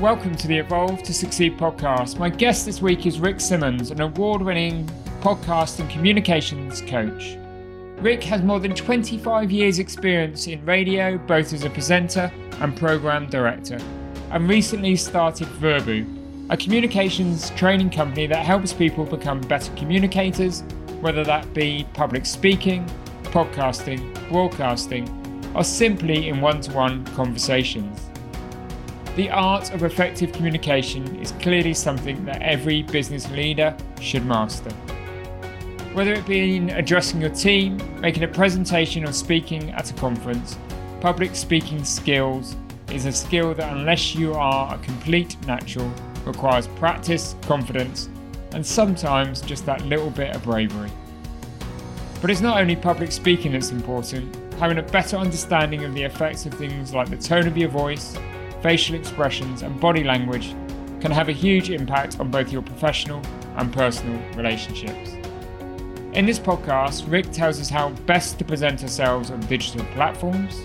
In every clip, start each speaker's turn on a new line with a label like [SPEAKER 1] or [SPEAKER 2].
[SPEAKER 1] Welcome to the Evolve to Succeed podcast. My guest this week is Rick Simmons, an award winning podcast and communications coach. Rick has more than 25 years' experience in radio, both as a presenter and program director, and recently started Verbu, a communications training company that helps people become better communicators, whether that be public speaking, podcasting, broadcasting, or simply in one to one conversations. The art of effective communication is clearly something that every business leader should master. Whether it be in addressing your team, making a presentation, or speaking at a conference, public speaking skills is a skill that, unless you are a complete natural, requires practice, confidence, and sometimes just that little bit of bravery. But it's not only public speaking that's important, having a better understanding of the effects of things like the tone of your voice, facial expressions, and body language can have a huge impact on both your professional and personal relationships. In this podcast, Rick tells us how best to present ourselves on digital platforms.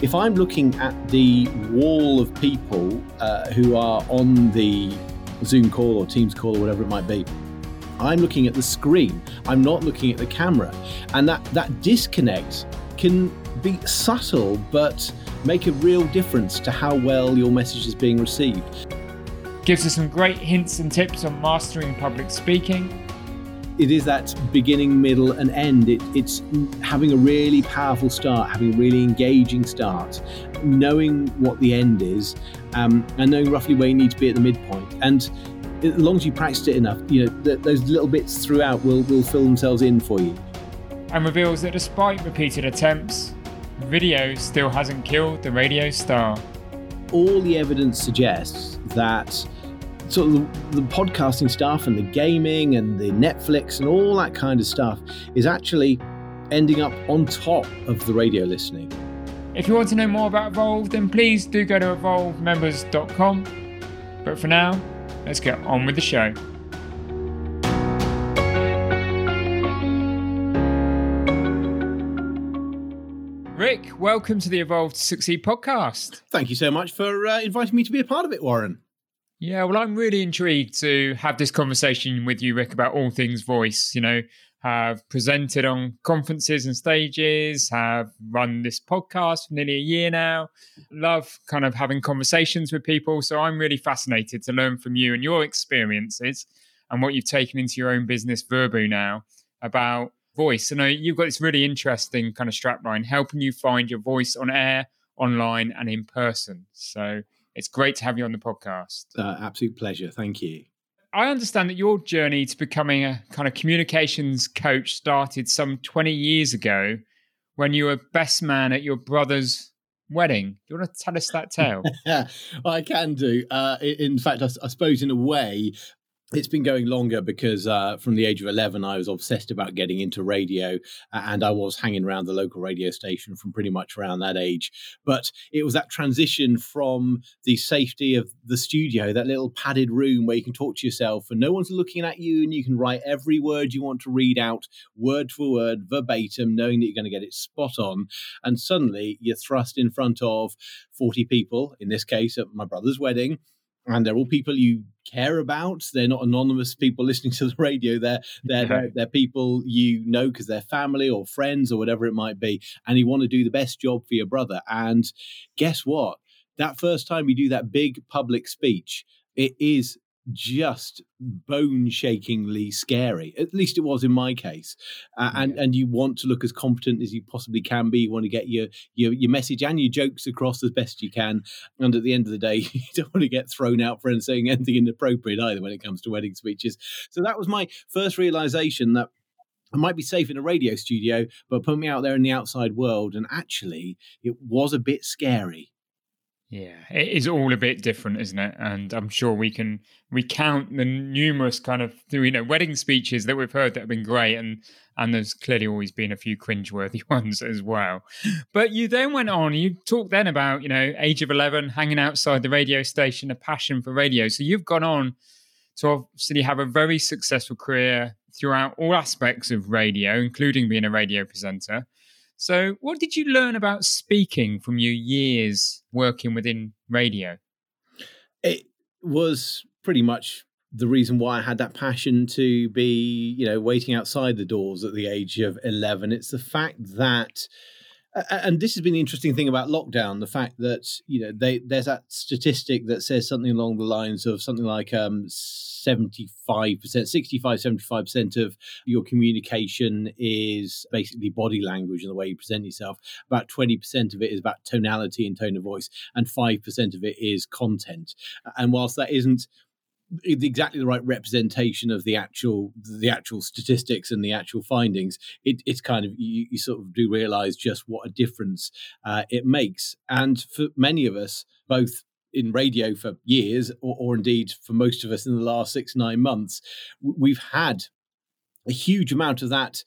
[SPEAKER 2] If I'm looking at the wall of people uh, who are on the Zoom call or Teams call or whatever it might be, I'm looking at the screen. I'm not looking at the camera. And that, that disconnect can be subtle, but make a real difference to how well your message is being received.
[SPEAKER 1] Gives us some great hints and tips on mastering public speaking.
[SPEAKER 2] It is that beginning, middle, and end. It, it's having a really powerful start, having a really engaging start, knowing what the end is, um, and knowing roughly where you need to be at the midpoint. And as long as you practice it enough, you know th- those little bits throughout will will fill themselves in for you.
[SPEAKER 1] And reveals that despite repeated attempts, video still hasn't killed the radio star.
[SPEAKER 2] All the evidence suggests that sort of the, the, podcasting stuff and the gaming and the Netflix and all that kind of stuff is actually ending up on top of the radio listening.
[SPEAKER 1] If you want to know more about Evolve, then please do go to evolvemembers.com. But for now, let's get on with the show. Welcome to the Evolve to Succeed podcast.
[SPEAKER 2] Thank you so much for uh, inviting me to be a part of it, Warren.
[SPEAKER 1] Yeah, well, I'm really intrigued to have this conversation with you, Rick, about all things voice. You know, have presented on conferences and stages, have run this podcast for nearly a year now. Love kind of having conversations with people. So I'm really fascinated to learn from you and your experiences and what you've taken into your own business, Verbu, now about voice. And you've got this really interesting kind of strapline helping you find your voice on air, online, and in person. So it's great to have you on the podcast.
[SPEAKER 2] Uh, absolute pleasure. Thank you.
[SPEAKER 1] I understand that your journey to becoming a kind of communications coach started some 20 years ago when you were best man at your brother's wedding. Do you want to tell us that tale?
[SPEAKER 2] well, I can do. Uh, in fact, I, I, suppose in a way, it's been going longer because uh, from the age of 11 i was obsessed about getting into radio and i was hanging around the local radio station from pretty much around that age. But it was that transition from the safety of the studio that little padded room where you can talk to yourself and no one's looking at you and you can write every word you want to read out word for word verbatim knowing that you're going to get it spot on. And suddenly you're thrust in front of 40 people in this case at my brother's wedding and they're all people you care about. They're not anonymous people listening to the radio. They're they're they're, they're people you know because they're family or friends or whatever it might be, and you want to do the best job for your brother. And guess what? That first time you do that big public speech, it is just bone shakingly scary. At least it was in my case. Uh, and and you want to look as competent as you possibly can be. You want to get your, your your message and your jokes across as best you can. And at the end of the day, you don't want to get thrown out for saying anything inappropriate either when it comes to wedding speeches. So that was my first realization that I might be safe in a radio studio, but put me out there in the outside world. And actually, it was a bit scary.
[SPEAKER 1] Yeah, it is all a bit different, isn't it? And I'm sure we can recount the numerous kind of you know wedding speeches that we've heard that have been great, and and there's clearly always been a few cringeworthy ones as well. But you then went on, you talked then about you know age of eleven, hanging outside the radio station, a passion for radio. So you've gone on to obviously have a very successful career throughout all aspects of radio, including being a radio presenter. So, what did you learn about speaking from your years working within radio?
[SPEAKER 2] It was pretty much the reason why I had that passion to be, you know, waiting outside the doors at the age of 11. It's the fact that and this has been the interesting thing about lockdown the fact that you know they, there's that statistic that says something along the lines of something like um, 75% 65 75% of your communication is basically body language and the way you present yourself. About 20% of it is about tonality and tone of voice and 5% of it is content. And whilst that isn't exactly the right representation of the actual the actual statistics and the actual findings. It, it's kind of you, you, sort of do realize just what a difference uh, it makes. And for many of us both in radio for years or, or indeed for most of us in the last six nine months we've had a huge amount of that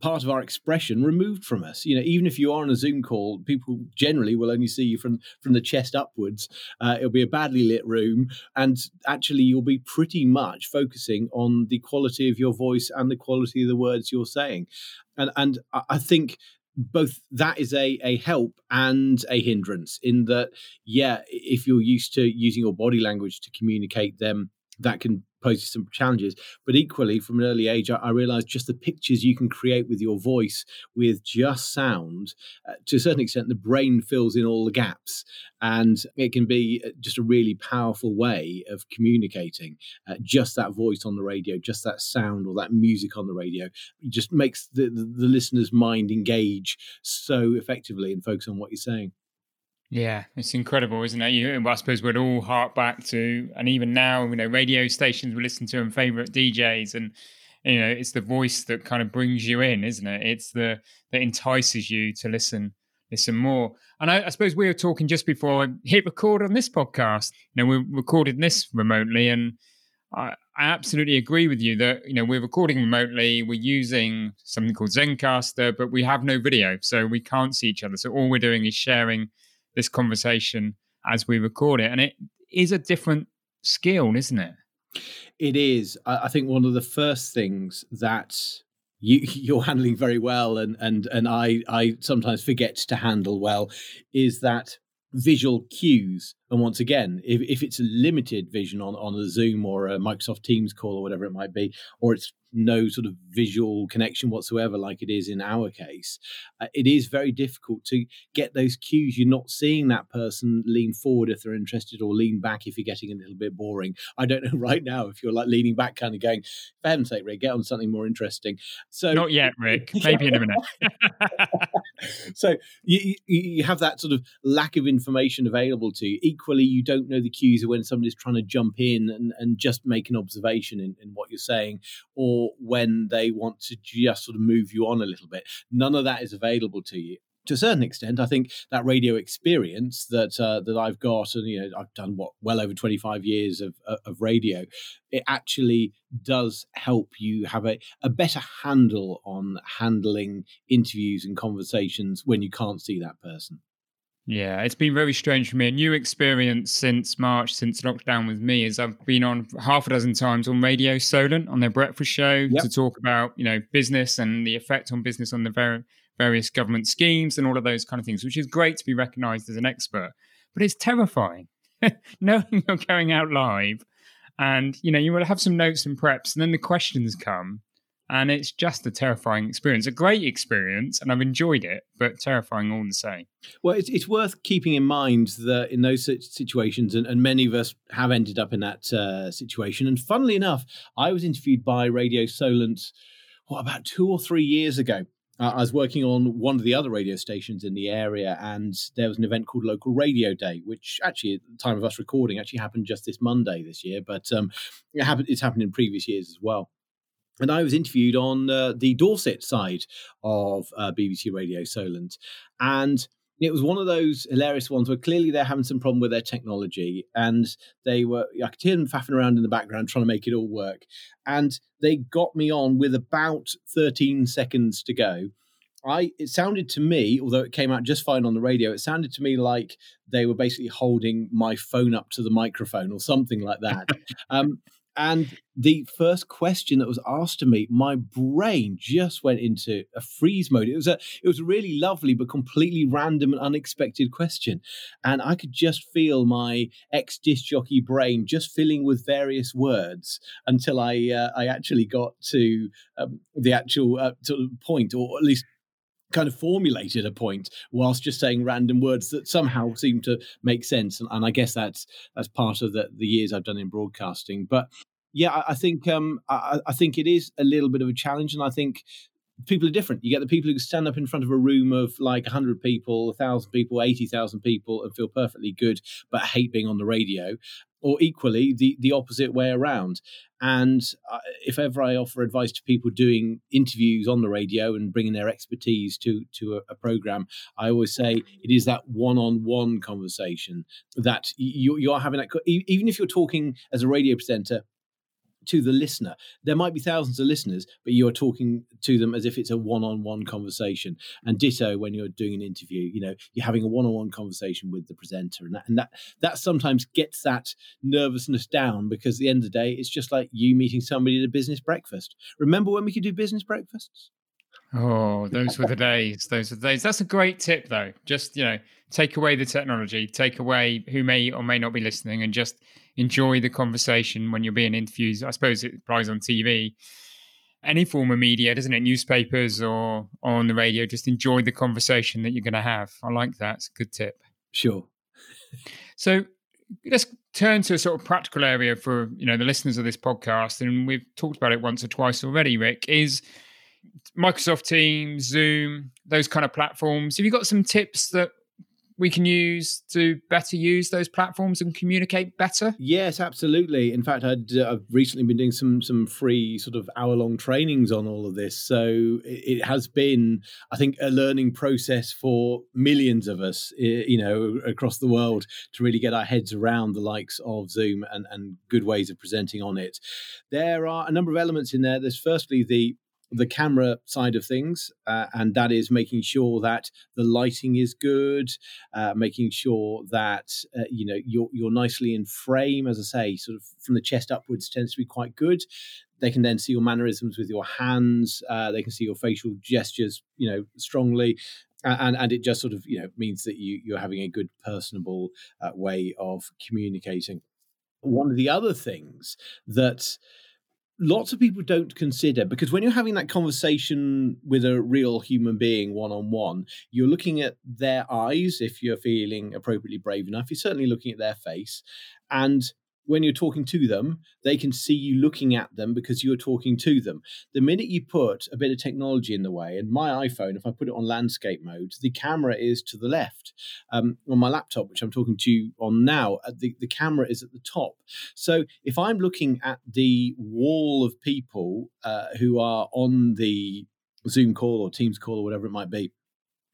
[SPEAKER 2] part of our expression removed from us. You know, even if you are on a Zoom call, people generally will only see you from from the chest upwards. Uh, it'll be a badly lit room, and actually, you'll be pretty much focusing on the quality of your voice and the quality of the words you're saying. And and I think both that is a, a help and a hindrance in that yeah if you're used to using your body language to communicate them that can poses some challenges. But equally, from an early age, I, I realized just the pictures you can create with your voice, with just sound, uh, to a certain extent, the brain fills in all the gaps. And it can be uh, just a really powerful way of communicating. Uh, just that voice on the radio, just that sound or that music on the radio, just makes the, the, the listener's mind engage so effectively and focus on what you're saying.
[SPEAKER 1] Yeah, it's incredible, isn't it? You, I suppose we'd all hark back to, and even now, you know, radio stations we listen to and favorite DJs, and you know, it's the voice that kind of brings you in, isn't it? It's the that entices you to listen, listen more. And I, I suppose we were talking just before I hit record on this podcast. You know, we recorded this remotely, and I, I absolutely agree with you that you know we're recording remotely. We're using something called Zencastr, but we have no video, so we can't see each other. So all we're doing is sharing this conversation as we record it. And it is a different skill, isn't it?
[SPEAKER 2] It is. I think one of the first things that you, you're handling very well, and and and I I sometimes forget to handle well, is that visual cues. And once again, if, if it's a limited vision on, on a Zoom or a Microsoft Teams call or whatever it might be, or it's no sort of visual connection whatsoever, like it is in our case, uh, it is very difficult to get those cues. You're not seeing that person lean forward if they're interested or lean back if you're getting a little bit boring. I don't know right now if you're like leaning back, kind of going, for heaven's sake, Rick, get on something more interesting.
[SPEAKER 1] So not yet, Rick. Maybe in a minute.
[SPEAKER 2] so you, you have that sort of lack of information available to you. Equally, you don't know the cues of when somebody's trying to jump in and, and just make an observation in, in what you're saying, or when they want to just sort of move you on a little bit. None of that is available to you to a certain extent, I think that radio experience that uh, that I've got, and you know, I've done what well over twenty five years of of radio. It actually does help you have a, a better handle on handling interviews and conversations when you can't see that person.
[SPEAKER 1] Yeah, it's been very strange for me. A new experience since March, since lockdown with me, is I've been on half a dozen times on Radio Solent on their breakfast show yep. to talk about, you know, business and the effect on business on the ver- various government schemes and all of those kind of things, which is great to be recognized as an expert. But it's terrifying knowing you're going out live and, you know, you will have some notes and preps and then the questions come and it's just a terrifying experience. A great experience, and I've enjoyed it, but terrifying all the same.
[SPEAKER 2] Well, it's, it's worth keeping in mind that in those situations, and, and many of us have ended up in that uh, situation. And funnily enough, I was interviewed by Radio Solent, what, about two or three years ago. Uh, I was working on one of the other radio stations in the area, and there was an event called Local Radio Day, which actually, at the time of us recording, actually happened just this Monday this year, but um, it happened, it's happened in previous years as well. And I was interviewed on uh, the Dorset side of uh, BBC Radio Solent, and it was one of those hilarious ones where clearly they're having some problem with their technology and they were i could hear them faffing around in the background trying to make it all work and they got me on with about 13 seconds to go I it sounded to me, although it came out just fine on the radio, it sounded to me like they were basically holding my phone up to the microphone or something like that. um, and the first question that was asked to me, my brain just went into a freeze mode. It was a it was a really lovely but completely random and unexpected question, and I could just feel my ex disc jockey brain just filling with various words until I uh, I actually got to um, the actual uh, point, or at least kind of formulated a point whilst just saying random words that somehow seem to make sense. And, and i guess that's that's part of the, the years i've done in broadcasting. But yeah i, I think um I, I, think it is a little bit of a challenge. And i think people are different. You get the people who stand up in front of a room of like 100 people 1000 people 80000 people and feel perfectly good but hate being on the radio. Or equally the the opposite way around and uh, if ever I offer advice to people doing interviews on the radio and bringing their expertise to to a, a program, I always say it is that one-on-one conversation that you, you're having. That, even if you're talking as a radio presenter to the listener. There might be thousands of listeners, but you are talking to them as if it's a one-on-one conversation. And ditto when you're doing an interview, you know, you're having a one-on-one conversation with the presenter, and that and that that sometimes gets that nervousness down because at the end of the day, it's just like you meeting somebody at a business breakfast. Remember when we could do business breakfasts?
[SPEAKER 1] Oh, those were the days. Those were the days. That's a great tip, though. Just you know, take away the technology, take away who may or may not be listening, and just enjoy the conversation when you're being interviewed. I suppose it applies on TV, any form of media, doesn't it? Newspapers or, on the radio. Just enjoy the conversation that you're going to have. I like that. It's a good tip.
[SPEAKER 2] Sure.
[SPEAKER 1] so let's turn to a sort of practical area for you know the listeners of this podcast, and we've talked about it once or twice already. Rick is Microsoft Teams, Zoom, those kind of platforms. Have you got some tips that we can use to better use those platforms and communicate better?
[SPEAKER 2] Yes, absolutely. In fact, i have uh, recently been doing some some free sort of hour long trainings on all of this. So it, it, has been, I think, a learning process for millions of us, you know, across the world to really get our heads around the likes of Zoom and, and good ways of presenting on it. There are a number of elements in there. There's firstly the the camera side of things, uh, and that is making sure that the lighting is good, uh, making sure that uh, you know you're you're nicely in frame. As I say, sort of from the chest upwards tends to be quite good. They can then see your mannerisms with your hands. Uh, they can see your facial gestures, you know, strongly, and and it just sort of you know means that you you're having a good personable uh, way of communicating. One of the other things that lots of people don't consider because when you're having that conversation with a real human being one on one, you're looking at their eyes if you're feeling appropriately brave enough. You're certainly looking at their face. And when you're talking to them, they can see you looking at them because you're talking to them. The minute you put a bit of technology in the way, and my iPhone, if I put it on landscape mode, the camera is to the left. Um, on my laptop, which I'm talking to you on now, uh, the, the camera is at the top. So if I'm looking at the wall of people uh, who are on the Zoom call or Teams call or whatever it might be,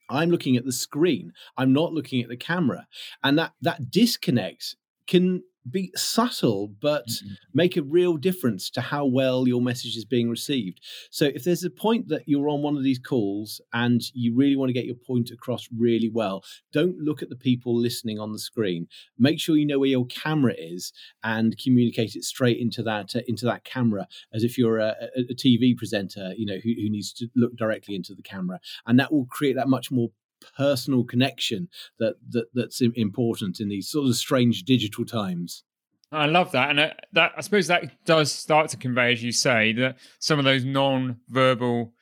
[SPEAKER 2] I'm looking at the screen. I'm not looking at the camera. And that that disconnect can be subtle but mm-hmm. make a real difference to how well your message is being received. So if there's a point that you're on one of these calls and you really want to get your point across really well don't look at the people listening on the screen. Make sure you know where your camera is and communicate it straight into that uh, into that camera as if you're a, a, a tv presenter you know who, who needs to look directly into the camera. And that will create that much more personal connection that, that that's important in these sort of strange digital times.
[SPEAKER 1] I love that, and uh, that I suppose that does start to convey, as you say, that some of those non-verbal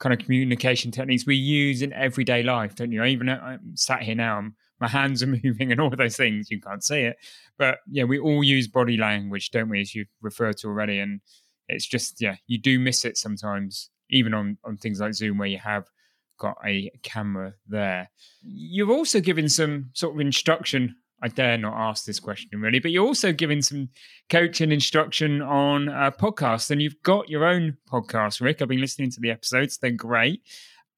[SPEAKER 1] kind of communication techniques we use in everyday life, don't you? Even uh, I'm sat here now, my hands are moving, and all those things you can't see it, but yeah, we all use body language, don't we? As you referred to already, and it's just yeah, you do miss it sometimes, even on on things like Zoom where you have got a camera there. You're also given some sort of instruction. I dare not ask this question really, but you're also giving some coaching instruction on a podcast, and you've got your own podcast, Rick. I've been listening to the episodes; they're great.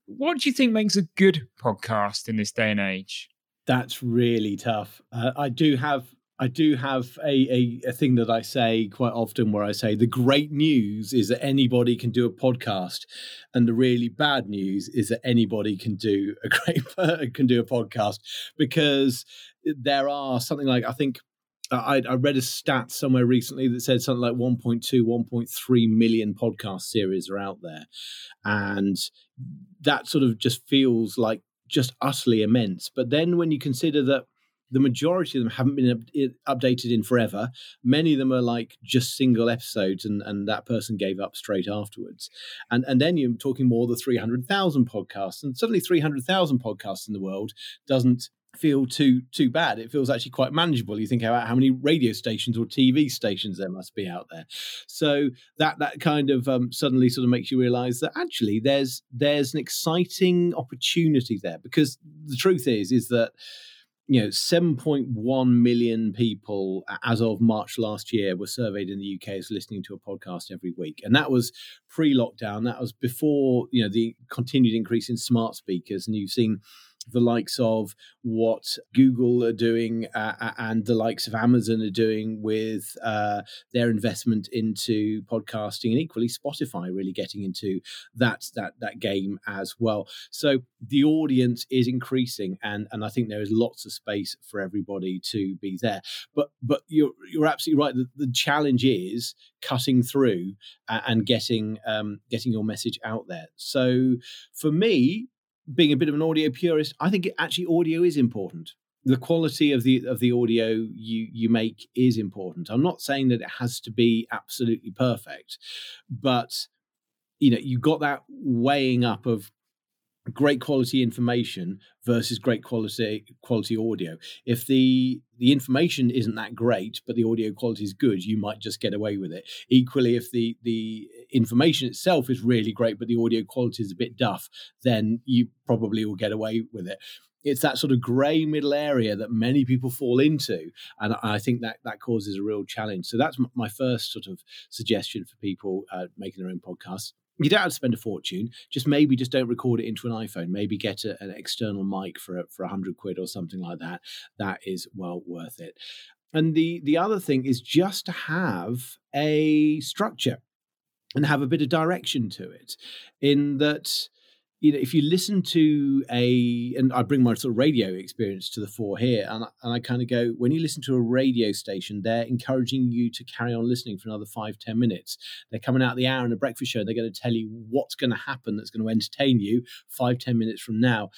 [SPEAKER 1] what do you think makes a good podcast in this day and age?
[SPEAKER 2] That's really tough. Uh, I do have I do have a, a, a, thing that I say quite often where I say the great news is that anybody can do a podcast, and the really bad news is that anybody can do a great can do a podcast because there are something like I think I, I, read a stat somewhere recently that said something like 1.2, 1.3 million podcast series are out there. And that sort of just feels like just utterly immense. But then when you consider that the majority of them haven't been updated in forever, many of them are like just single episodes, and, and that person gave up straight afterwards. And and then you're talking more the 300,000 podcasts, and suddenly 300,000 podcasts in the world doesn't feel too too bad. It feels actually quite manageable. You think about how many radio stations or TV stations there must be out there. So that that kind of um, suddenly sort of makes you realise that actually there's there's an exciting opportunity there because the truth is is that you know 7.1 million people as of march last year were surveyed in the uk as listening to a podcast every week. And that was pre-lockdown. That was before you know the continued increase in smart speakers. And you've seen the likes of what Google are doing uh, and the likes of Amazon are doing with uh, their investment into podcasting, and equally Spotify really getting into that that that game as well. So the audience is increasing, and and I think there is lots of space for everybody to be there. But but you're you're absolutely right. The, the challenge is cutting through and getting um, getting your message out there. So for me, being a bit of an audio purist, I think actually audio is important. The quality of the of the audio you you make is important. I'm not saying that it has to be absolutely perfect, but you know you got that weighing up of great quality information versus great quality quality audio. If the the information isn't that great, but the audio quality is good, you might just get away with it. Equally, if the the information itself is really great, but the audio quality is a bit duff, then you probably will get away with it it's that sort of grey middle area that many people fall into, and I think that that causes a real challenge. So that's my first sort of suggestion for people uh, making their own podcasts you don't have to spend a fortune. Just maybe just don't record it into an iPhone. Maybe get a, an external mic for a, for a hundred quid or something like that. That is well worth it. And the the other thing is just to have a structure and have a bit of direction to it. In that you know, if you listen to a, and I bring my sort of radio experience to the fore here, and, and I kind of go, when you listen to a radio station, they're encouraging you to carry on listening for another five, ten minutes. They're coming out the hour in a breakfast show. They're going to tell you what's going to happen that's going to entertain you five, ten minutes from now.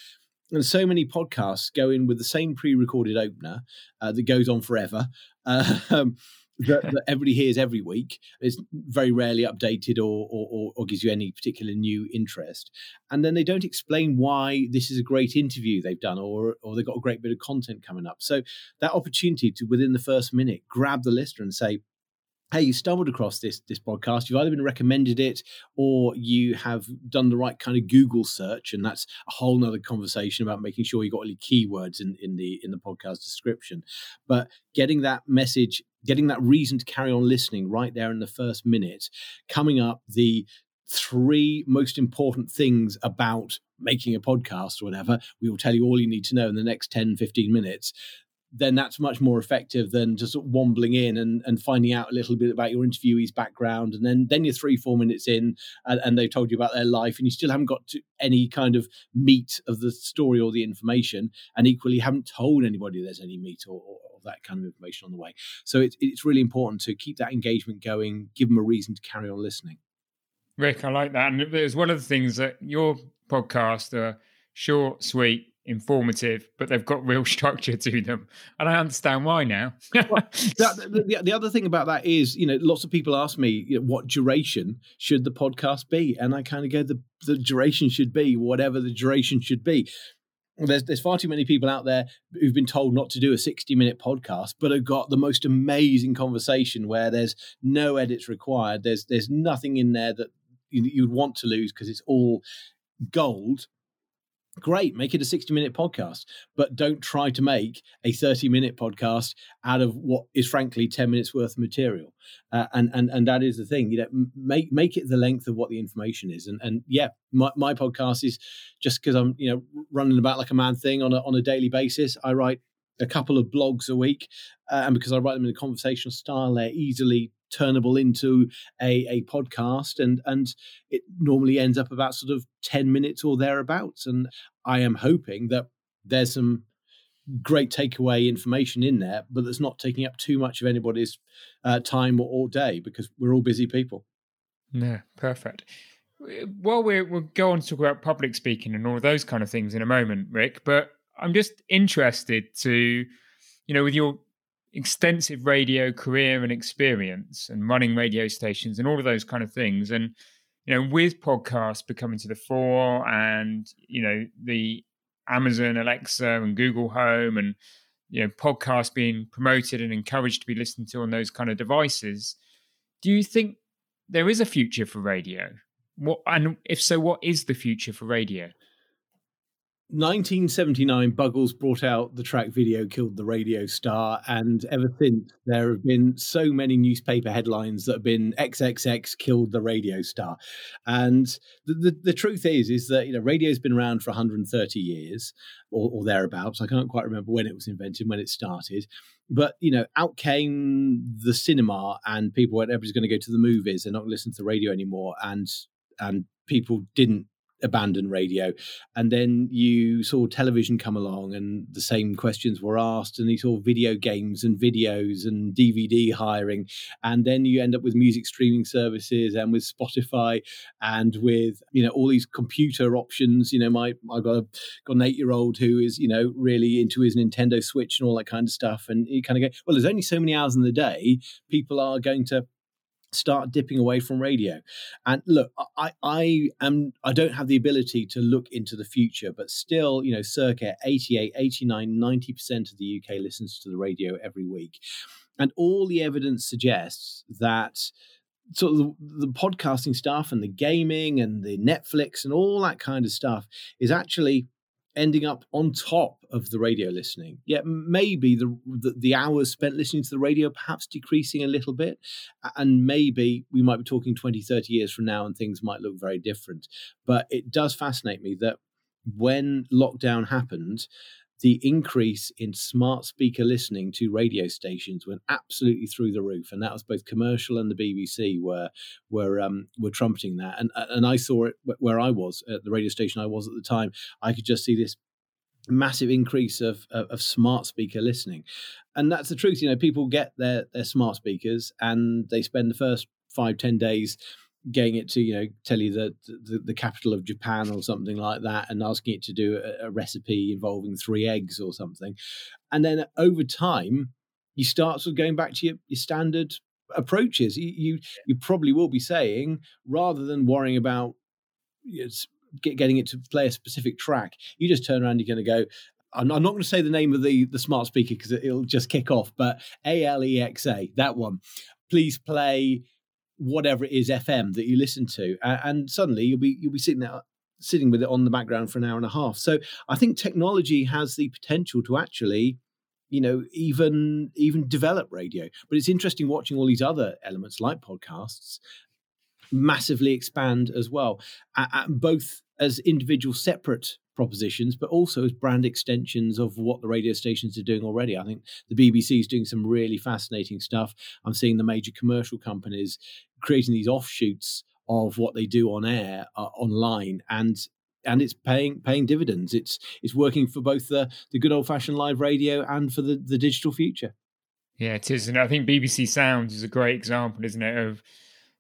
[SPEAKER 2] And so many podcasts go in with the same pre-recorded opener uh, that goes on forever. Um, that, that, everybody hears every week. It's very rarely updated or, or, or, gives you any particular new interest. And then they don't explain why this is a great interview they've done or, or they've got a great bit of content coming up. So that opportunity to, within the first minute, grab the listener and say, hey, you stumbled across this this podcast. You've either been recommended it or you have done the right kind of Google search, and that's a whole nother conversation about making sure you got any keywords in, in the in the podcast description. But getting that message, getting that reason to carry on listening right there in the first minute, coming up the three most important things about making a podcast or whatever we will tell you all you need to know in the next 10 15 minutes then that's much more effective than just wombling in and, and finding out a little bit about your interviewee's background. And then, then you're three, four minutes in and, and they've told you about their life and you still haven't got to any kind of meat of the story or the information. And equally haven't told anybody there's any meat or, or, that kind of information on the way. So it's, it's really important to keep that engagement going, give them a reason to carry on listening.
[SPEAKER 1] Rick, I like that. And it's one of the things that your podcast are short, sweet, informative, but they've got real structure to them, and I understand why now. well,
[SPEAKER 2] that, the, the, other thing about that is, you know, lots of people ask me, you know, what duration should the podcast be, and I kind of go, the the duration should be whatever the duration should be. There's there's far too many people out there who've been told not to do a 60 minute podcast, but have got the most amazing conversation where there's no edits required. There's there's nothing in there that you, you'd want to lose because it's all gold great make it a 60 minute podcast but don't try to make a 30 minute podcast out of what is frankly 10 minutes worth of material. Uh, and and and that is the thing you know make make it the length of what the information is. And and yeah my, my podcast is just because i'm you know running about like a man thing on a, on a daily basis. I write a couple of blogs a week uh, and because i write them in a conversational style they're easily turnable into a, a podcast and and it normally ends up about sort of 10 minutes or thereabouts. And i am hoping that there's some great takeaway information in there but that's not taking up too much of anybody's uh, time or, or day because we're all busy people.
[SPEAKER 1] Yeah perfect. Well we're, we'll go on to talk about public speaking and all those kind of things in a moment rick but i'm just interested to you know with your extensive radio career and experience and running radio stations and all of those kind of things. And, you know, with podcasts becoming to the fore and, you know, the Amazon, Alexa, and Google Home and, you know, podcasts being promoted and encouraged to be listened to on those kind of devices, do you think there is a future for radio? What and if so, what is the future for radio?
[SPEAKER 2] 1979, Buggles brought out the track video Killed the Radio Star, and ever since there have been so many newspaper headlines that have been XXX killed the radio star. And the, the, the truth is, is that, you know, radio's been around for 130 years or, or thereabouts. I can't quite remember when it was invented, when it started. But, you know, out came the cinema and people went, everybody's going to go to the movies. They're not going to listen to the radio anymore. And, and people didn't abandon radio. And then you saw television come along and the same questions were asked, and you saw video games and videos and DVD hiring. And then you end up with music streaming services and with Spotify and with, you know, all these computer options. You know, my I've got a got an eight year old who is, you know, really into his Nintendo Switch and all that kind of stuff. And you kind of go, well, there's only so many hours in the day. People are going to start dipping away from radio. And look, I, I am I don't have the ability to look into the future, but still, you know, circa 88, 89, 90% of the UK listens to the radio every week. And all the evidence suggests that sort of the, the, podcasting stuff and the gaming and the Netflix and all that kind of stuff is actually ending up on top of the radio listening. Yet maybe the, the, the hours spent listening to the radio perhaps decreasing a little bit, and maybe we might be talking 20, 30 years from now, and things might look very different. But it does fascinate me that when lockdown happened, the increase in smart speaker listening to radio stations went absolutely through the roof, and that was both commercial and the BBC were were um, were trumpeting that. And and I saw it where I was at the radio station I was at the time. I could just see this massive increase of, of, of smart speaker listening, and that's the truth. You know, people get their their smart speakers and they spend the first five ten days getting it to you know tell you the, the, the capital of Japan or something like that, and asking it to do a, a, recipe involving three eggs or something, and then over time you start sort of going back to your, your standard approaches. You, you, you probably will be saying rather than worrying about getting it to play a specific track, you just turn around. You're going to go. I'm, I'm not going to say the name of the the smart speaker because it'll just kick off. But A L E X A, that one. Please play whatever it is FM that you listen to, and, and suddenly you'll be you'll be sitting there sitting with it on the background for an hour and a half. So I think technology has the potential to actually you know even even develop radio but it's interesting watching all these other elements like podcasts massively expand as well both as individual separate propositions, but also as brand extensions of what the radio stations are doing already. I think the BBC is doing some really fascinating stuff. I'm seeing the major commercial companies creating these offshoots of what they do on air uh, online and and it's paying paying dividends it's it's working for both the the good old fashioned live radio and for the the digital future
[SPEAKER 1] yeah it is and i think bbc sounds is a great example isn't it of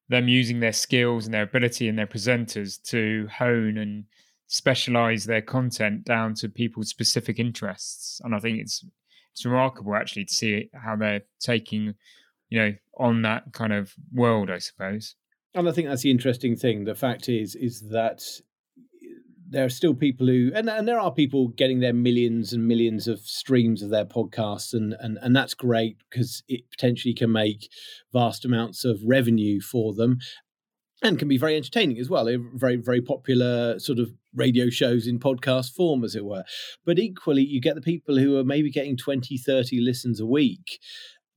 [SPEAKER 1] them using their skills and their ability and their presenters to hone and specialize their content down to people's specific interests. And I think it's it's remarkable actually to see how they're taking, you know, on that kind of world, I suppose.
[SPEAKER 2] And I think that's the interesting thing. The fact is, is that there are still people who and, and there are people getting their millions and millions of streams of their podcasts and and, and that's great because it potentially can make vast amounts of revenue for them and can be very entertaining as well. Very, very popular sort of radio shows in podcast form, as it were. But equally, you get the people who are maybe getting 20, 30 listens a week,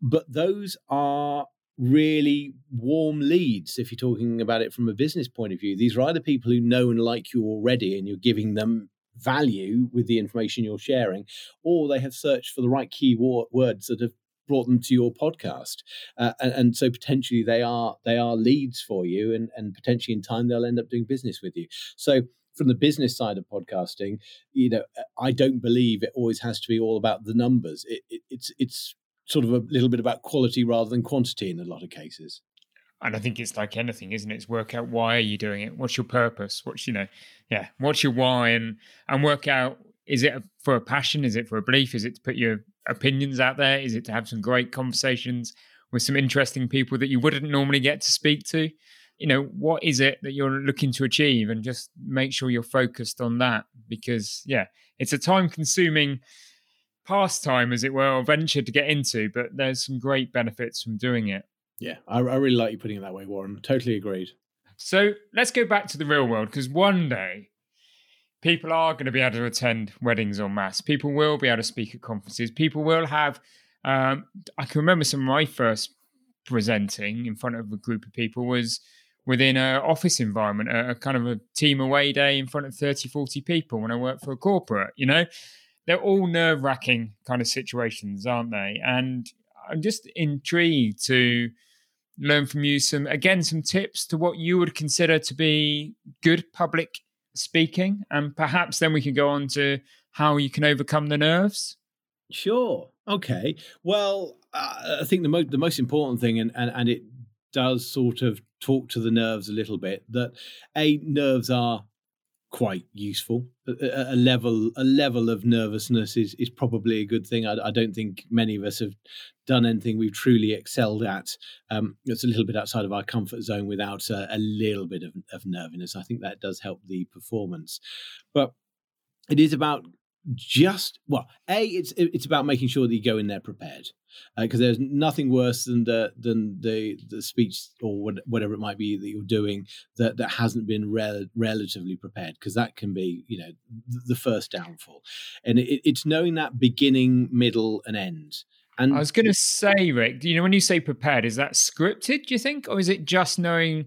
[SPEAKER 2] but those are really warm leads if you're talking about it from a business point of view. These are either people who know and like you already, and you're giving them value with the information you're sharing, or they have searched for the right key words that have brought them to your podcast, uh, and, and, so potentially they are they are leads for you, and and potentially in time they'll end up doing business with you. So from the business side of podcasting, you know, I don't believe it always has to be all about the numbers. It, it, it's it's sort of a little bit about quality rather than quantity in a lot of cases.
[SPEAKER 1] And I think it's like anything, isn't it? It's work out why are you doing it? What's your purpose? What's you know, yeah, what's your why, and and work out is it for a passion? Is it for a belief? Is it to put your opinions out there? Is it to have some great conversations with some interesting people that you wouldn't normally get to speak to? You know, what is it that you're looking to achieve? And just make sure you're focused on that because, yeah, it's a time consuming pastime, as it were, or venture to get into, but there's some great benefits from doing it.
[SPEAKER 2] Yeah, I, I really like you putting it that way, Warren. Totally agreed.
[SPEAKER 1] So let's go back to the real world because one day people are going to be able to attend weddings en masse. People will be able to speak at conferences. People will have. Um, I can remember some of my first presenting in front of a group of people was within an office environment, a, a kind of a team away day in front of 30, 40 people when I worked for a corporate, you know? They're all nerve wracking kind of situations, aren't they? And I'm just intrigued to learn from you some, again, some tips to what you would consider to be good public speaking, and perhaps then we can go on to how you can overcome the nerves.
[SPEAKER 2] Sure. Okay. Well, uh, I think the most the most important thing, and, and and it does sort of talk to the nerves a little bit. That a nerves are quite useful. A, a, level a level of nervousness is is probably a good thing. I, I, don't think many of us have done anything we've truly excelled at. Um, it's a little bit outside of our comfort zone without a, a little bit of, of nerviness. I think that does help the performance, but it is about just well a it's it's about making sure that you go in there prepared because uh, there's nothing worse than the than the the speech or what, whatever it might be that you're doing that that hasn't been rel- relatively prepared because that can be you know the first downfall and it, it's knowing that beginning middle and end and
[SPEAKER 1] I was going to say, Rick, you know, when you say prepared, is that scripted? Do you think, or is it just knowing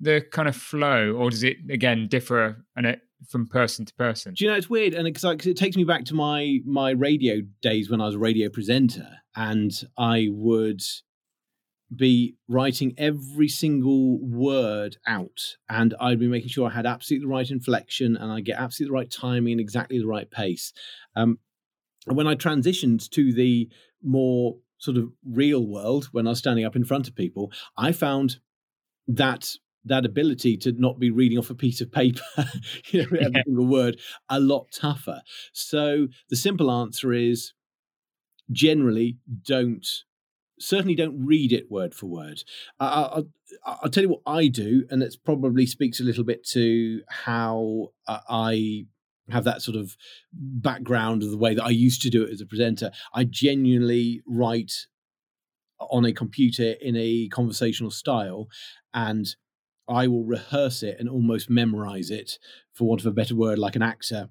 [SPEAKER 1] the kind of flow, or does it again differ and it from person to person.
[SPEAKER 2] Do you know it's weird, and it's like it takes me back to my my radio days when I was a radio presenter, and I would be writing every single word out, and I'd be making sure I had absolutely the right inflection, and I get absolutely the right timing and exactly the right pace. Um, and when I transitioned to the more sort of real world, when I was standing up in front of people, I found that that ability to not be reading off a piece of paper, you know, every yeah. single word, a lot tougher. So the simple answer is generally don't certainly don't read it word for word. I, will tell you what I do, and it probably speaks a little bit to how uh, I have that sort of background of the way that I used to do it as a presenter. I genuinely write on a computer in a conversational style and I will rehearse it and almost memorize it, for want of a better word, like an actor.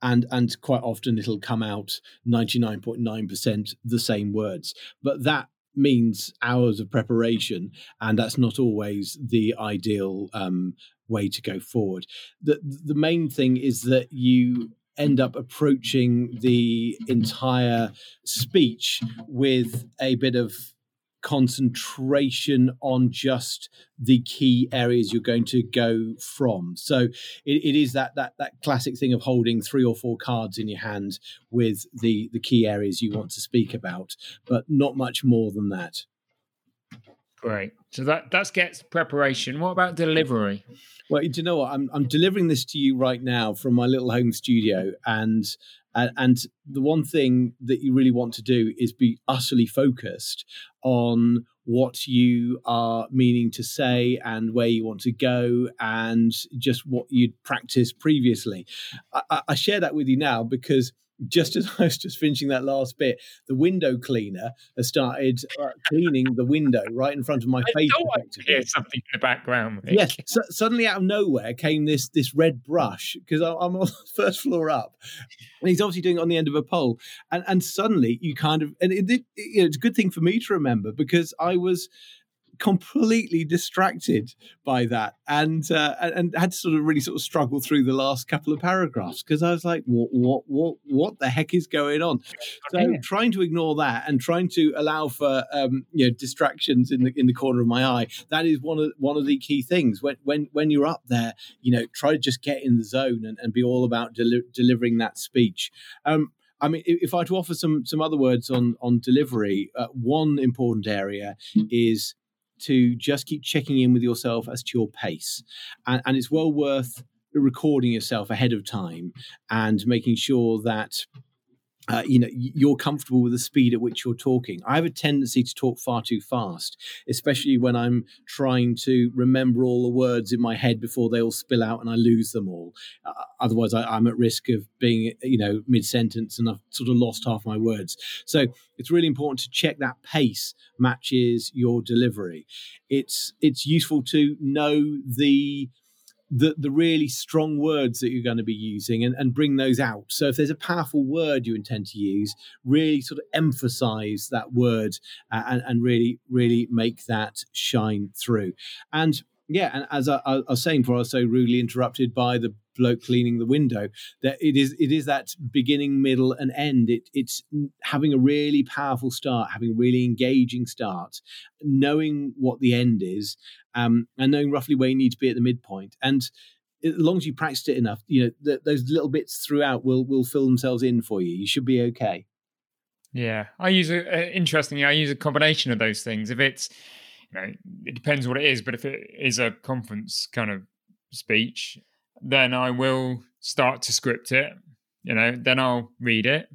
[SPEAKER 2] And, and quite often it'll come out 99.9% the same words. But that means hours of preparation, and that's not always the ideal um, way to go forward. The, the main thing is that you end up approaching the entire speech with a bit of concentration on just the key areas you're going to go from. So it, it is that that that classic thing of holding three or four cards in your hand with the the key areas you want to speak about, but not much more than that.
[SPEAKER 1] Great. So that that gets preparation. What about delivery?
[SPEAKER 2] Well, do you know what? I'm I'm delivering this to you right now from my little home studio, and and the one thing that you really want to do is be utterly focused on what you are meaning to say and where you want to go and just what you'd practiced previously. I, I share that with you now because just as I was just finishing that last bit, the window cleaner has started uh, cleaning the window right in front of my
[SPEAKER 1] I
[SPEAKER 2] face.
[SPEAKER 1] I hear something in the background.
[SPEAKER 2] Yes, so, suddenly out of nowhere came this this red brush because I'm on the first floor up, and he's obviously doing it on the end of a pole, and and suddenly you kind of and it, it, you know, it's a good thing for me to remember because I was completely distracted by that and uh, and had to sort of really sort of struggle through the last couple of paragraphs because I was like what what what what the heck is going on? So trying to ignore that and trying to allow for um, you know distractions in the in the corner of my eye that is one of one of the key things. When when when you're up there you know try to just get in the zone and, and be all about deli- delivering that speech. Um, I mean, if I were to offer some some other words on on delivery, uh, one important area is to just keep checking in with yourself as to your pace. And, and it's well worth recording yourself ahead of time and making sure that uh, you know you're comfortable with the speed at which you're talking. I have a tendency to talk far too fast especially when i'm trying to remember all the words in my head before they all spill out and i lose them all. Uh, otherwise I, am at risk of being you know mid-sentence and i've sort of lost half my words. So it's really important to check that pace matches your delivery. It's it's useful to know the the the really strong words that you're going to be using and, and bring those out. So if there's a powerful word you intend to use, really sort of emphasize that word uh, and, and really really make that shine through. And yeah, and as I, I, was saying before, I was so rudely interrupted by the bloke cleaning the window. That it is, it is that beginning, middle, and end. It, it's having a really powerful start, having a really engaging start, knowing what the end is, um, and knowing roughly where you need to be at the midpoint. And as long as you practiced it enough, you know th- those little bits throughout will will fill themselves in for you. You should be okay.
[SPEAKER 1] Yeah, I use a uh, interestingly, I use a combination of those things. If it's you know, it depends what it is, but if it is a conference kind of speech, then I will start to script it. You know, then I'll read it,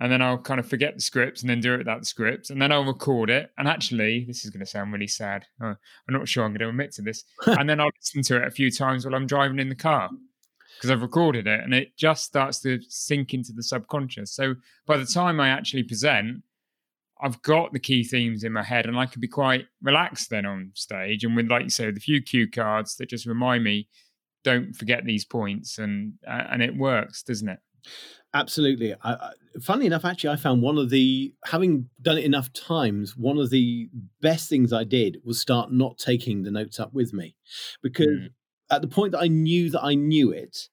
[SPEAKER 1] and then I'll kind of forget the script and then do it without the script, and then I'll record it. And actually, this is going to sound really sad. Oh, I'm not sure I'm going to admit to this. and then I'll listen to it a few times while I'm driving in the car because I've recorded it, and it just starts to sink into the subconscious. So by the time I actually present, I've got the key themes in my head and I can be quite relaxed then on stage. And with, like you say, the few cue cards that just remind me, don't forget these points, and uh, and it works, doesn't it?
[SPEAKER 2] Absolutely. I, I, funnily enough, actually, I found one of the having done it enough times. One of the best things I did was start not taking the notes up with me, because mm. at the point that I knew that I knew it,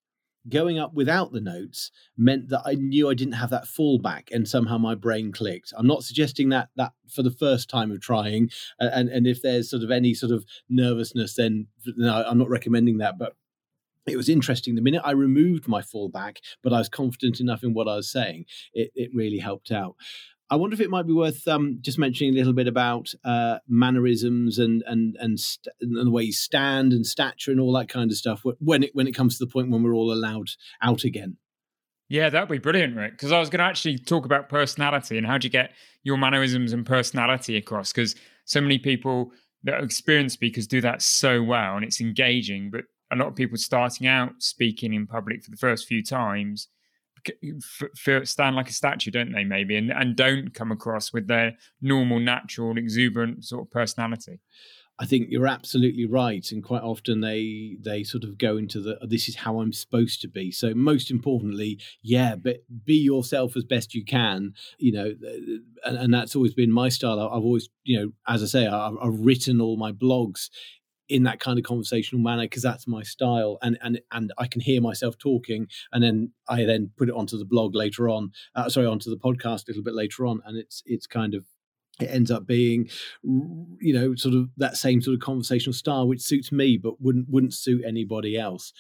[SPEAKER 2] going up without the notes meant that I knew I didn't have that fallback, and somehow my brain clicked. I'm not suggesting that that for the first time of trying, and and if there's sort of any sort of nervousness, then no, I'm not recommending that. But it was interesting. The minute I removed my fallback, but I was confident enough in what I was saying, it, it really helped out. I wonder if it might be worth um, just mentioning a little bit about uh, mannerisms and and and, st- and, the way you stand and stature and all that kind of stuff when it when it comes to the point when we're all allowed out again.
[SPEAKER 1] Yeah, that'd be brilliant, Rick. Because I was going to actually talk about personality and how do you get your mannerisms and personality across? Because so many people that are experienced speakers do that so well and it's engaging, but a lot of people starting out speaking in public for the first few times stand like a statue, don't they? Maybe and and don't come across with their normal, natural, exuberant sort of personality.
[SPEAKER 2] I think you're absolutely right, and quite often they they sort of go into the this is how I'm supposed to be. So most importantly, yeah, but be yourself as best you can. You know, and, and that's always been my style. I've always, you know, as I say, I've, I've written all my blogs in that kind of conversational manner because that's my style and and and I can hear myself talking and then I then put it onto the blog later on uh, sorry onto the podcast a little bit later on and it's it's kind of it ends up being you know sort of that same sort of conversational style which suits me but wouldn't wouldn't suit anybody else.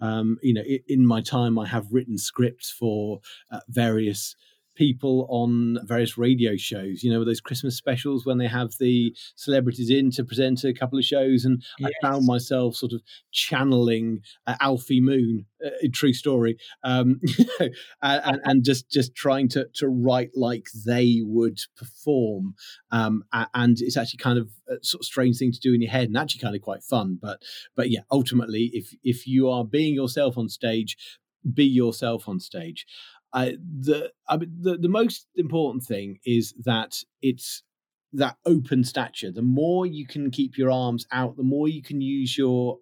[SPEAKER 2] Um, you know in my time I have written scripts for uh, various people on various radio shows. You know, those Christmas specials when they have the celebrities in to present a couple of shows, and yes. I found myself sort of channeling uh, Alfie Moon, uh, true story, um, and, and, just just trying to to write like they would perform. Um, and it's actually kind of a sort of strange thing to do in your head, and actually kind of quite fun. But but yeah, ultimately, if if you are being yourself on stage, be yourself on stage. The, I mean, the the most important thing is that it's that open stature. The more you can keep your arms out, the more you can use your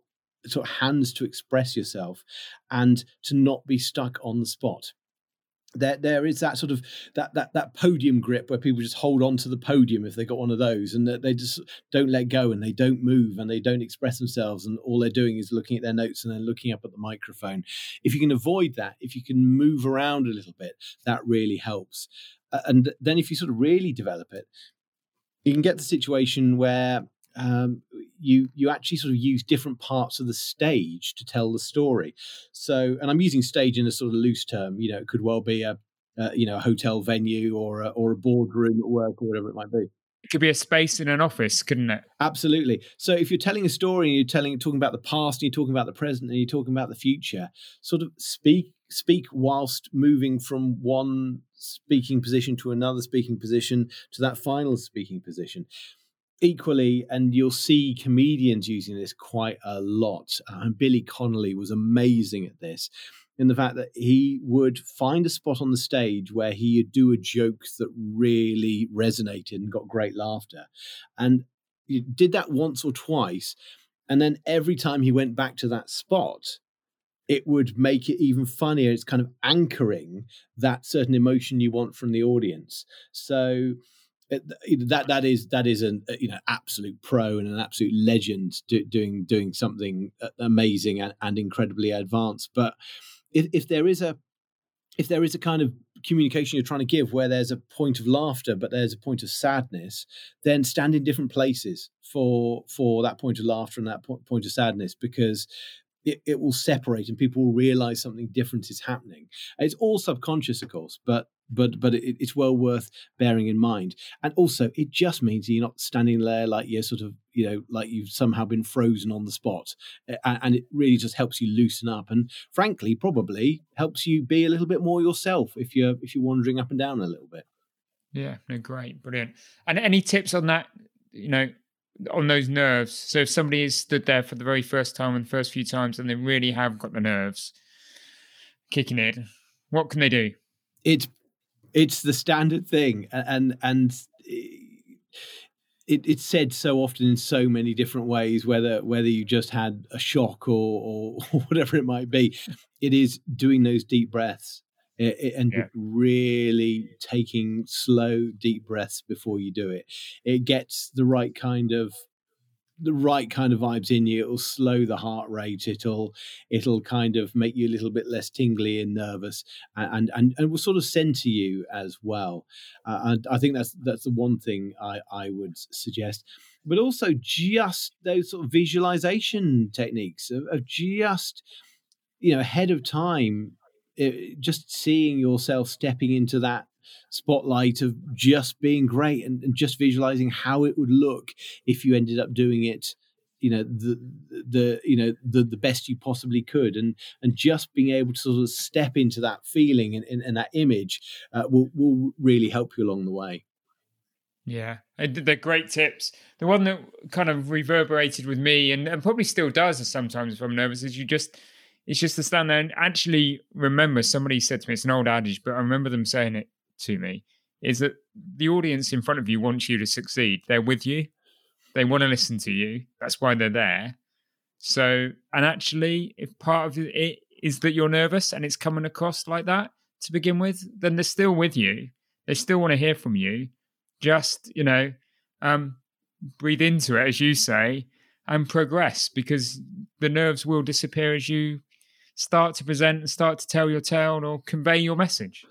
[SPEAKER 2] sort of hands to express yourself, and to not be stuck on the spot there there is that sort of that that that podium grip where people just hold on to the podium if they got one of those and they just don't let go and they don't move and they don't express themselves and all they're doing is looking at their notes and then looking up at the microphone. If you can avoid that if you can move around a little bit that really helps. And then if you sort of really develop it you can get the situation where um, you you actually sort of use different parts of the stage to tell the story. So, and I'm using stage in a sort of loose term. You know, it could well be a, a you know a hotel venue or a, or a boardroom at work or whatever it might be.
[SPEAKER 1] It could be a space in an office, couldn't it?
[SPEAKER 2] Absolutely. So if you're telling a story and you're telling talking about the past and you're talking about the present and you're talking about the future, sort of speak speak whilst moving from one speaking position to another speaking position to that final speaking position equally, and you'll see comedians using this quite a lot. Uh, and Billy Connolly was amazing at this in the fact that he would find a spot on the stage where he'd do a joke that really resonated and got great laughter. And he did that once or twice. And then every time he went back to that spot, it would make it even funnier. It's kind of anchoring that certain emotion you want from the audience. So that that is that is an you know absolute pro and an absolute legend do, doing doing something uh, amazing and, and incredibly advanced. But if, if there is a if there is a kind of communication you're trying to give where there's a point of laughter but there's a point of sadness then stand in different places for for that point of laughter and that point of sadness because it, it will separate and people will realize something different is happening. It's all subconscious, of course, but but but it, it's well worth bearing in mind. And also, it just means you're not standing there like you're sort of you know like you've somehow been frozen on the spot, and, it really just helps you loosen up. And frankly, probably helps you be a little bit more yourself if you're if you're wandering up and down a little bit.
[SPEAKER 1] Yeah, no, great, brilliant. And any tips on that? You know, on those nerves. So if somebody has stood there for the very first time and the first few times and they really have got the nerves kicking in, what can they do?
[SPEAKER 2] It's it's the standard thing, and and eh, it, it's said so often in so many different ways. Whether whether you just had a shock or, or whatever it might be, it is doing those deep breaths eh, eh, and yeah. really taking slow, deep breaths before you do it. It gets the right kind of the right kind of vibes in you. It'll slow the heart rate. It'll it'll kind of make you a little bit less tingly and nervous, and and and will sort of center you as well. Uh, and I think that's that's the one thing I I would suggest. But also just those sort of visualization techniques of, of just you know ahead of time it, just seeing yourself stepping into that spotlight of just being great and, and, just visualizing how it would look if you ended up doing it you know the the you know the the best you possibly could. And and just being able to sort of step into that feeling and, and, and that image uh, will will really help you along the way.
[SPEAKER 1] Yeah, they're great tips. The one that kind of reverberated with me and, and probably still does sometimes if I'm nervous is you just it's just to stand there and actually remember somebody said to me, it's an old adage, but I remember them saying it to me, is that the audience in front of you wants you to succeed. They're with you. They want to listen to you. That's why they're there. So, and actually, if part of it is that you're nervous and it's coming across like that to begin with, then they're still with you. They still want to hear from you. Just, you know, um, breathe into it, as you say, and progress because the nerves will disappear as you start to present and start to tell your tale or convey your message.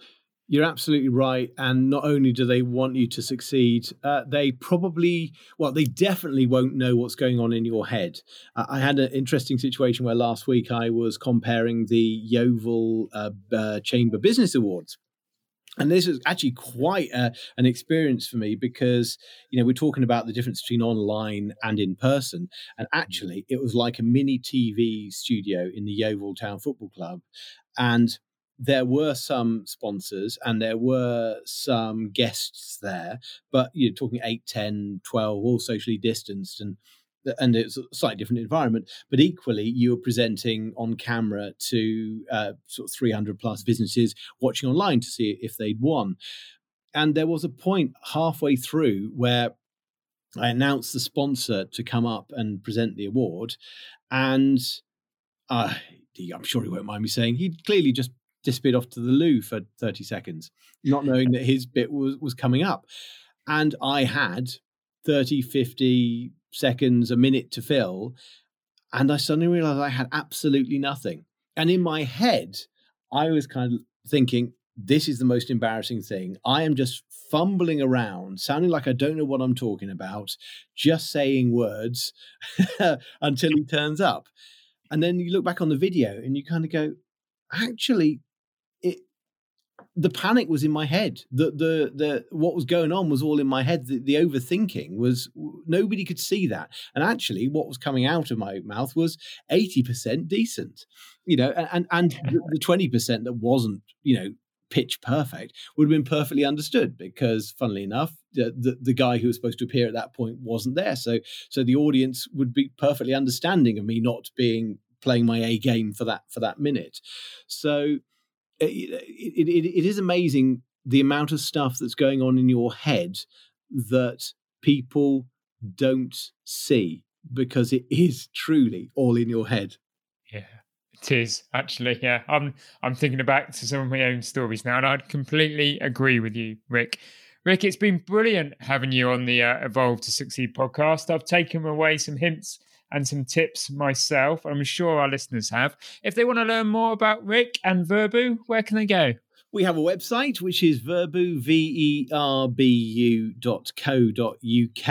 [SPEAKER 2] You're absolutely right. And not only do they want you to succeed, uh, they probably, well, they definitely won't know what's going on in your head. Uh, I had an interesting situation where last week I was comparing the Yeovil uh, uh Chamber Business Awards and this is actually quite a, an experience for me because you know we're talking about the difference between online and in person and mm. actually it was like a mini tv studio in the yeovil town football club and there were some sponsors and there were some guests there but you're talking 8 10 12 all socially distanced and and it's a slightly different environment, but equally you were presenting on camera to uh, sort of 300 plus businesses watching online to see if they'd won. And there was a point halfway through where I announced the sponsor to come up and present the award, and uh, I'm sure he won't mind me saying he clearly just disappeared off to the loo for 30 seconds, not knowing that his bit was, was coming up. And I had 30, 50 seconds, a minute to fill. And I suddenly realized I had absolutely nothing. And in my head, I was kind of thinking, this is the most embarrassing thing. I am just fumbling around, sounding like I don't know what I'm talking about, just saying words until he turns up. And then you look back on the video and you kind of go, actually, the panic was in my head. The the the what was going on was all in my head. The, the, overthinking was nobody could see that. And actually, what was coming out of my mouth was eighty percent decent. You know, and and, the twenty percent that wasn't, you know, pitch perfect would have been perfectly understood because, funnily enough, the, the, the guy who was supposed to appear at that point wasn't there. So so the audience would be perfectly understanding of me not being playing my A game for that for that minute. So it, it, it is amazing the amount of stuff that's going on in your head that people don't see because it is truly all in your head.
[SPEAKER 1] Yeah, it is actually. Yeah, I'm I'm thinking back to some of my own stories now, and I'd completely agree with you, Rick. Rick, it's been brilliant having you on the uh, Evolve to Succeed podcast. I've taken away some hints and some tips myself. I'm sure our listeners have. If they want to learn more about Rick and Verbu, where can they go?
[SPEAKER 2] We have a website which is verbu, V-E-R-B-U dot co dot UK.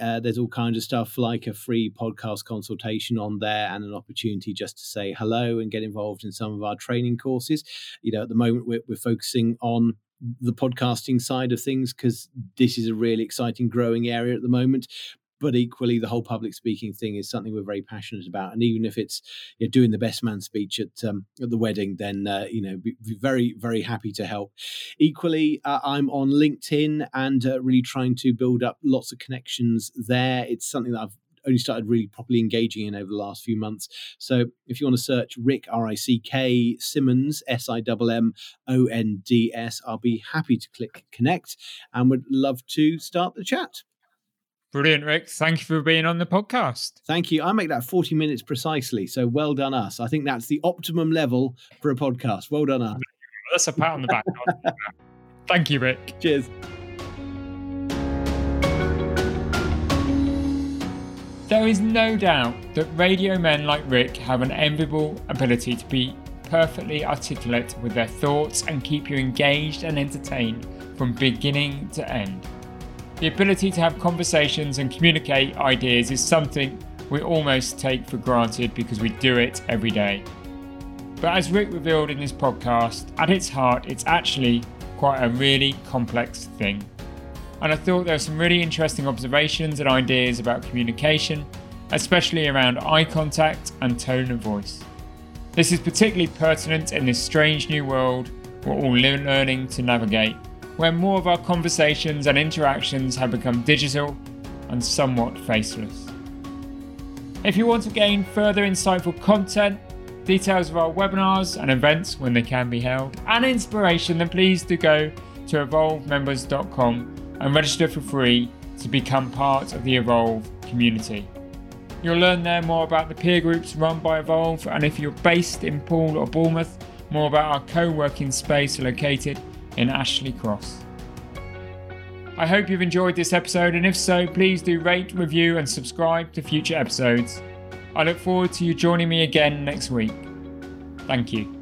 [SPEAKER 2] Uh, there's all kinds of stuff like a free podcast consultation on there and an opportunity just to say hello and get involved in some of our training courses. You know, at the moment we're, we're focusing on the podcasting side of things because this is a really exciting growing area at the moment but equally the whole public speaking thing is something we're very passionate about and even if it's you know, doing the best man speech at um, at the wedding then uh, you know be, be, very very happy to help equally uh, i'm on linkedin and uh, really trying to build up lots of connections there it's something that i've only started really properly engaging in over the last few months. So if you want to search Rick R I C K Simmonds S I M M O N D S, I'll be happy to click connect and would love to start the chat.
[SPEAKER 1] Brilliant, Rick. Thank you for being on the podcast.
[SPEAKER 2] Thank you. I make that 40 minutes precisely. So well done, us. I think that's the optimum level for a podcast. Well done, us.
[SPEAKER 1] That's a pat on the back. Thank you, Rick.
[SPEAKER 2] Cheers.
[SPEAKER 1] There is no doubt that radio men like Rick have an enviable ability to be perfectly articulate with their thoughts and keep you engaged and entertained from beginning to end. The ability to have conversations and communicate ideas is something we almost take for granted because we do it every day. But as Rick revealed in this podcast, at its heart, it's actually quite a really complex thing. And I thought there were some really interesting observations and ideas about communication, especially around eye contact and tone of voice. This is particularly pertinent in this strange new world we're all learning to navigate where more of our conversations and interactions have become digital and somewhat faceless. If you want to gain further insightful content, details of our webinars and events when they can be held, and inspiration, then please do go to evolvemembers.com and register for free to become part of the Evolve community. You'll learn there more about the peer groups run by Evolve, and if you're based in Poole or Bournemouth, more about our co working space located in Ashley Cross. I hope you've enjoyed this episode, and if so, please do rate, review, and subscribe to future episodes. I look forward to you joining me again next week. Thank you.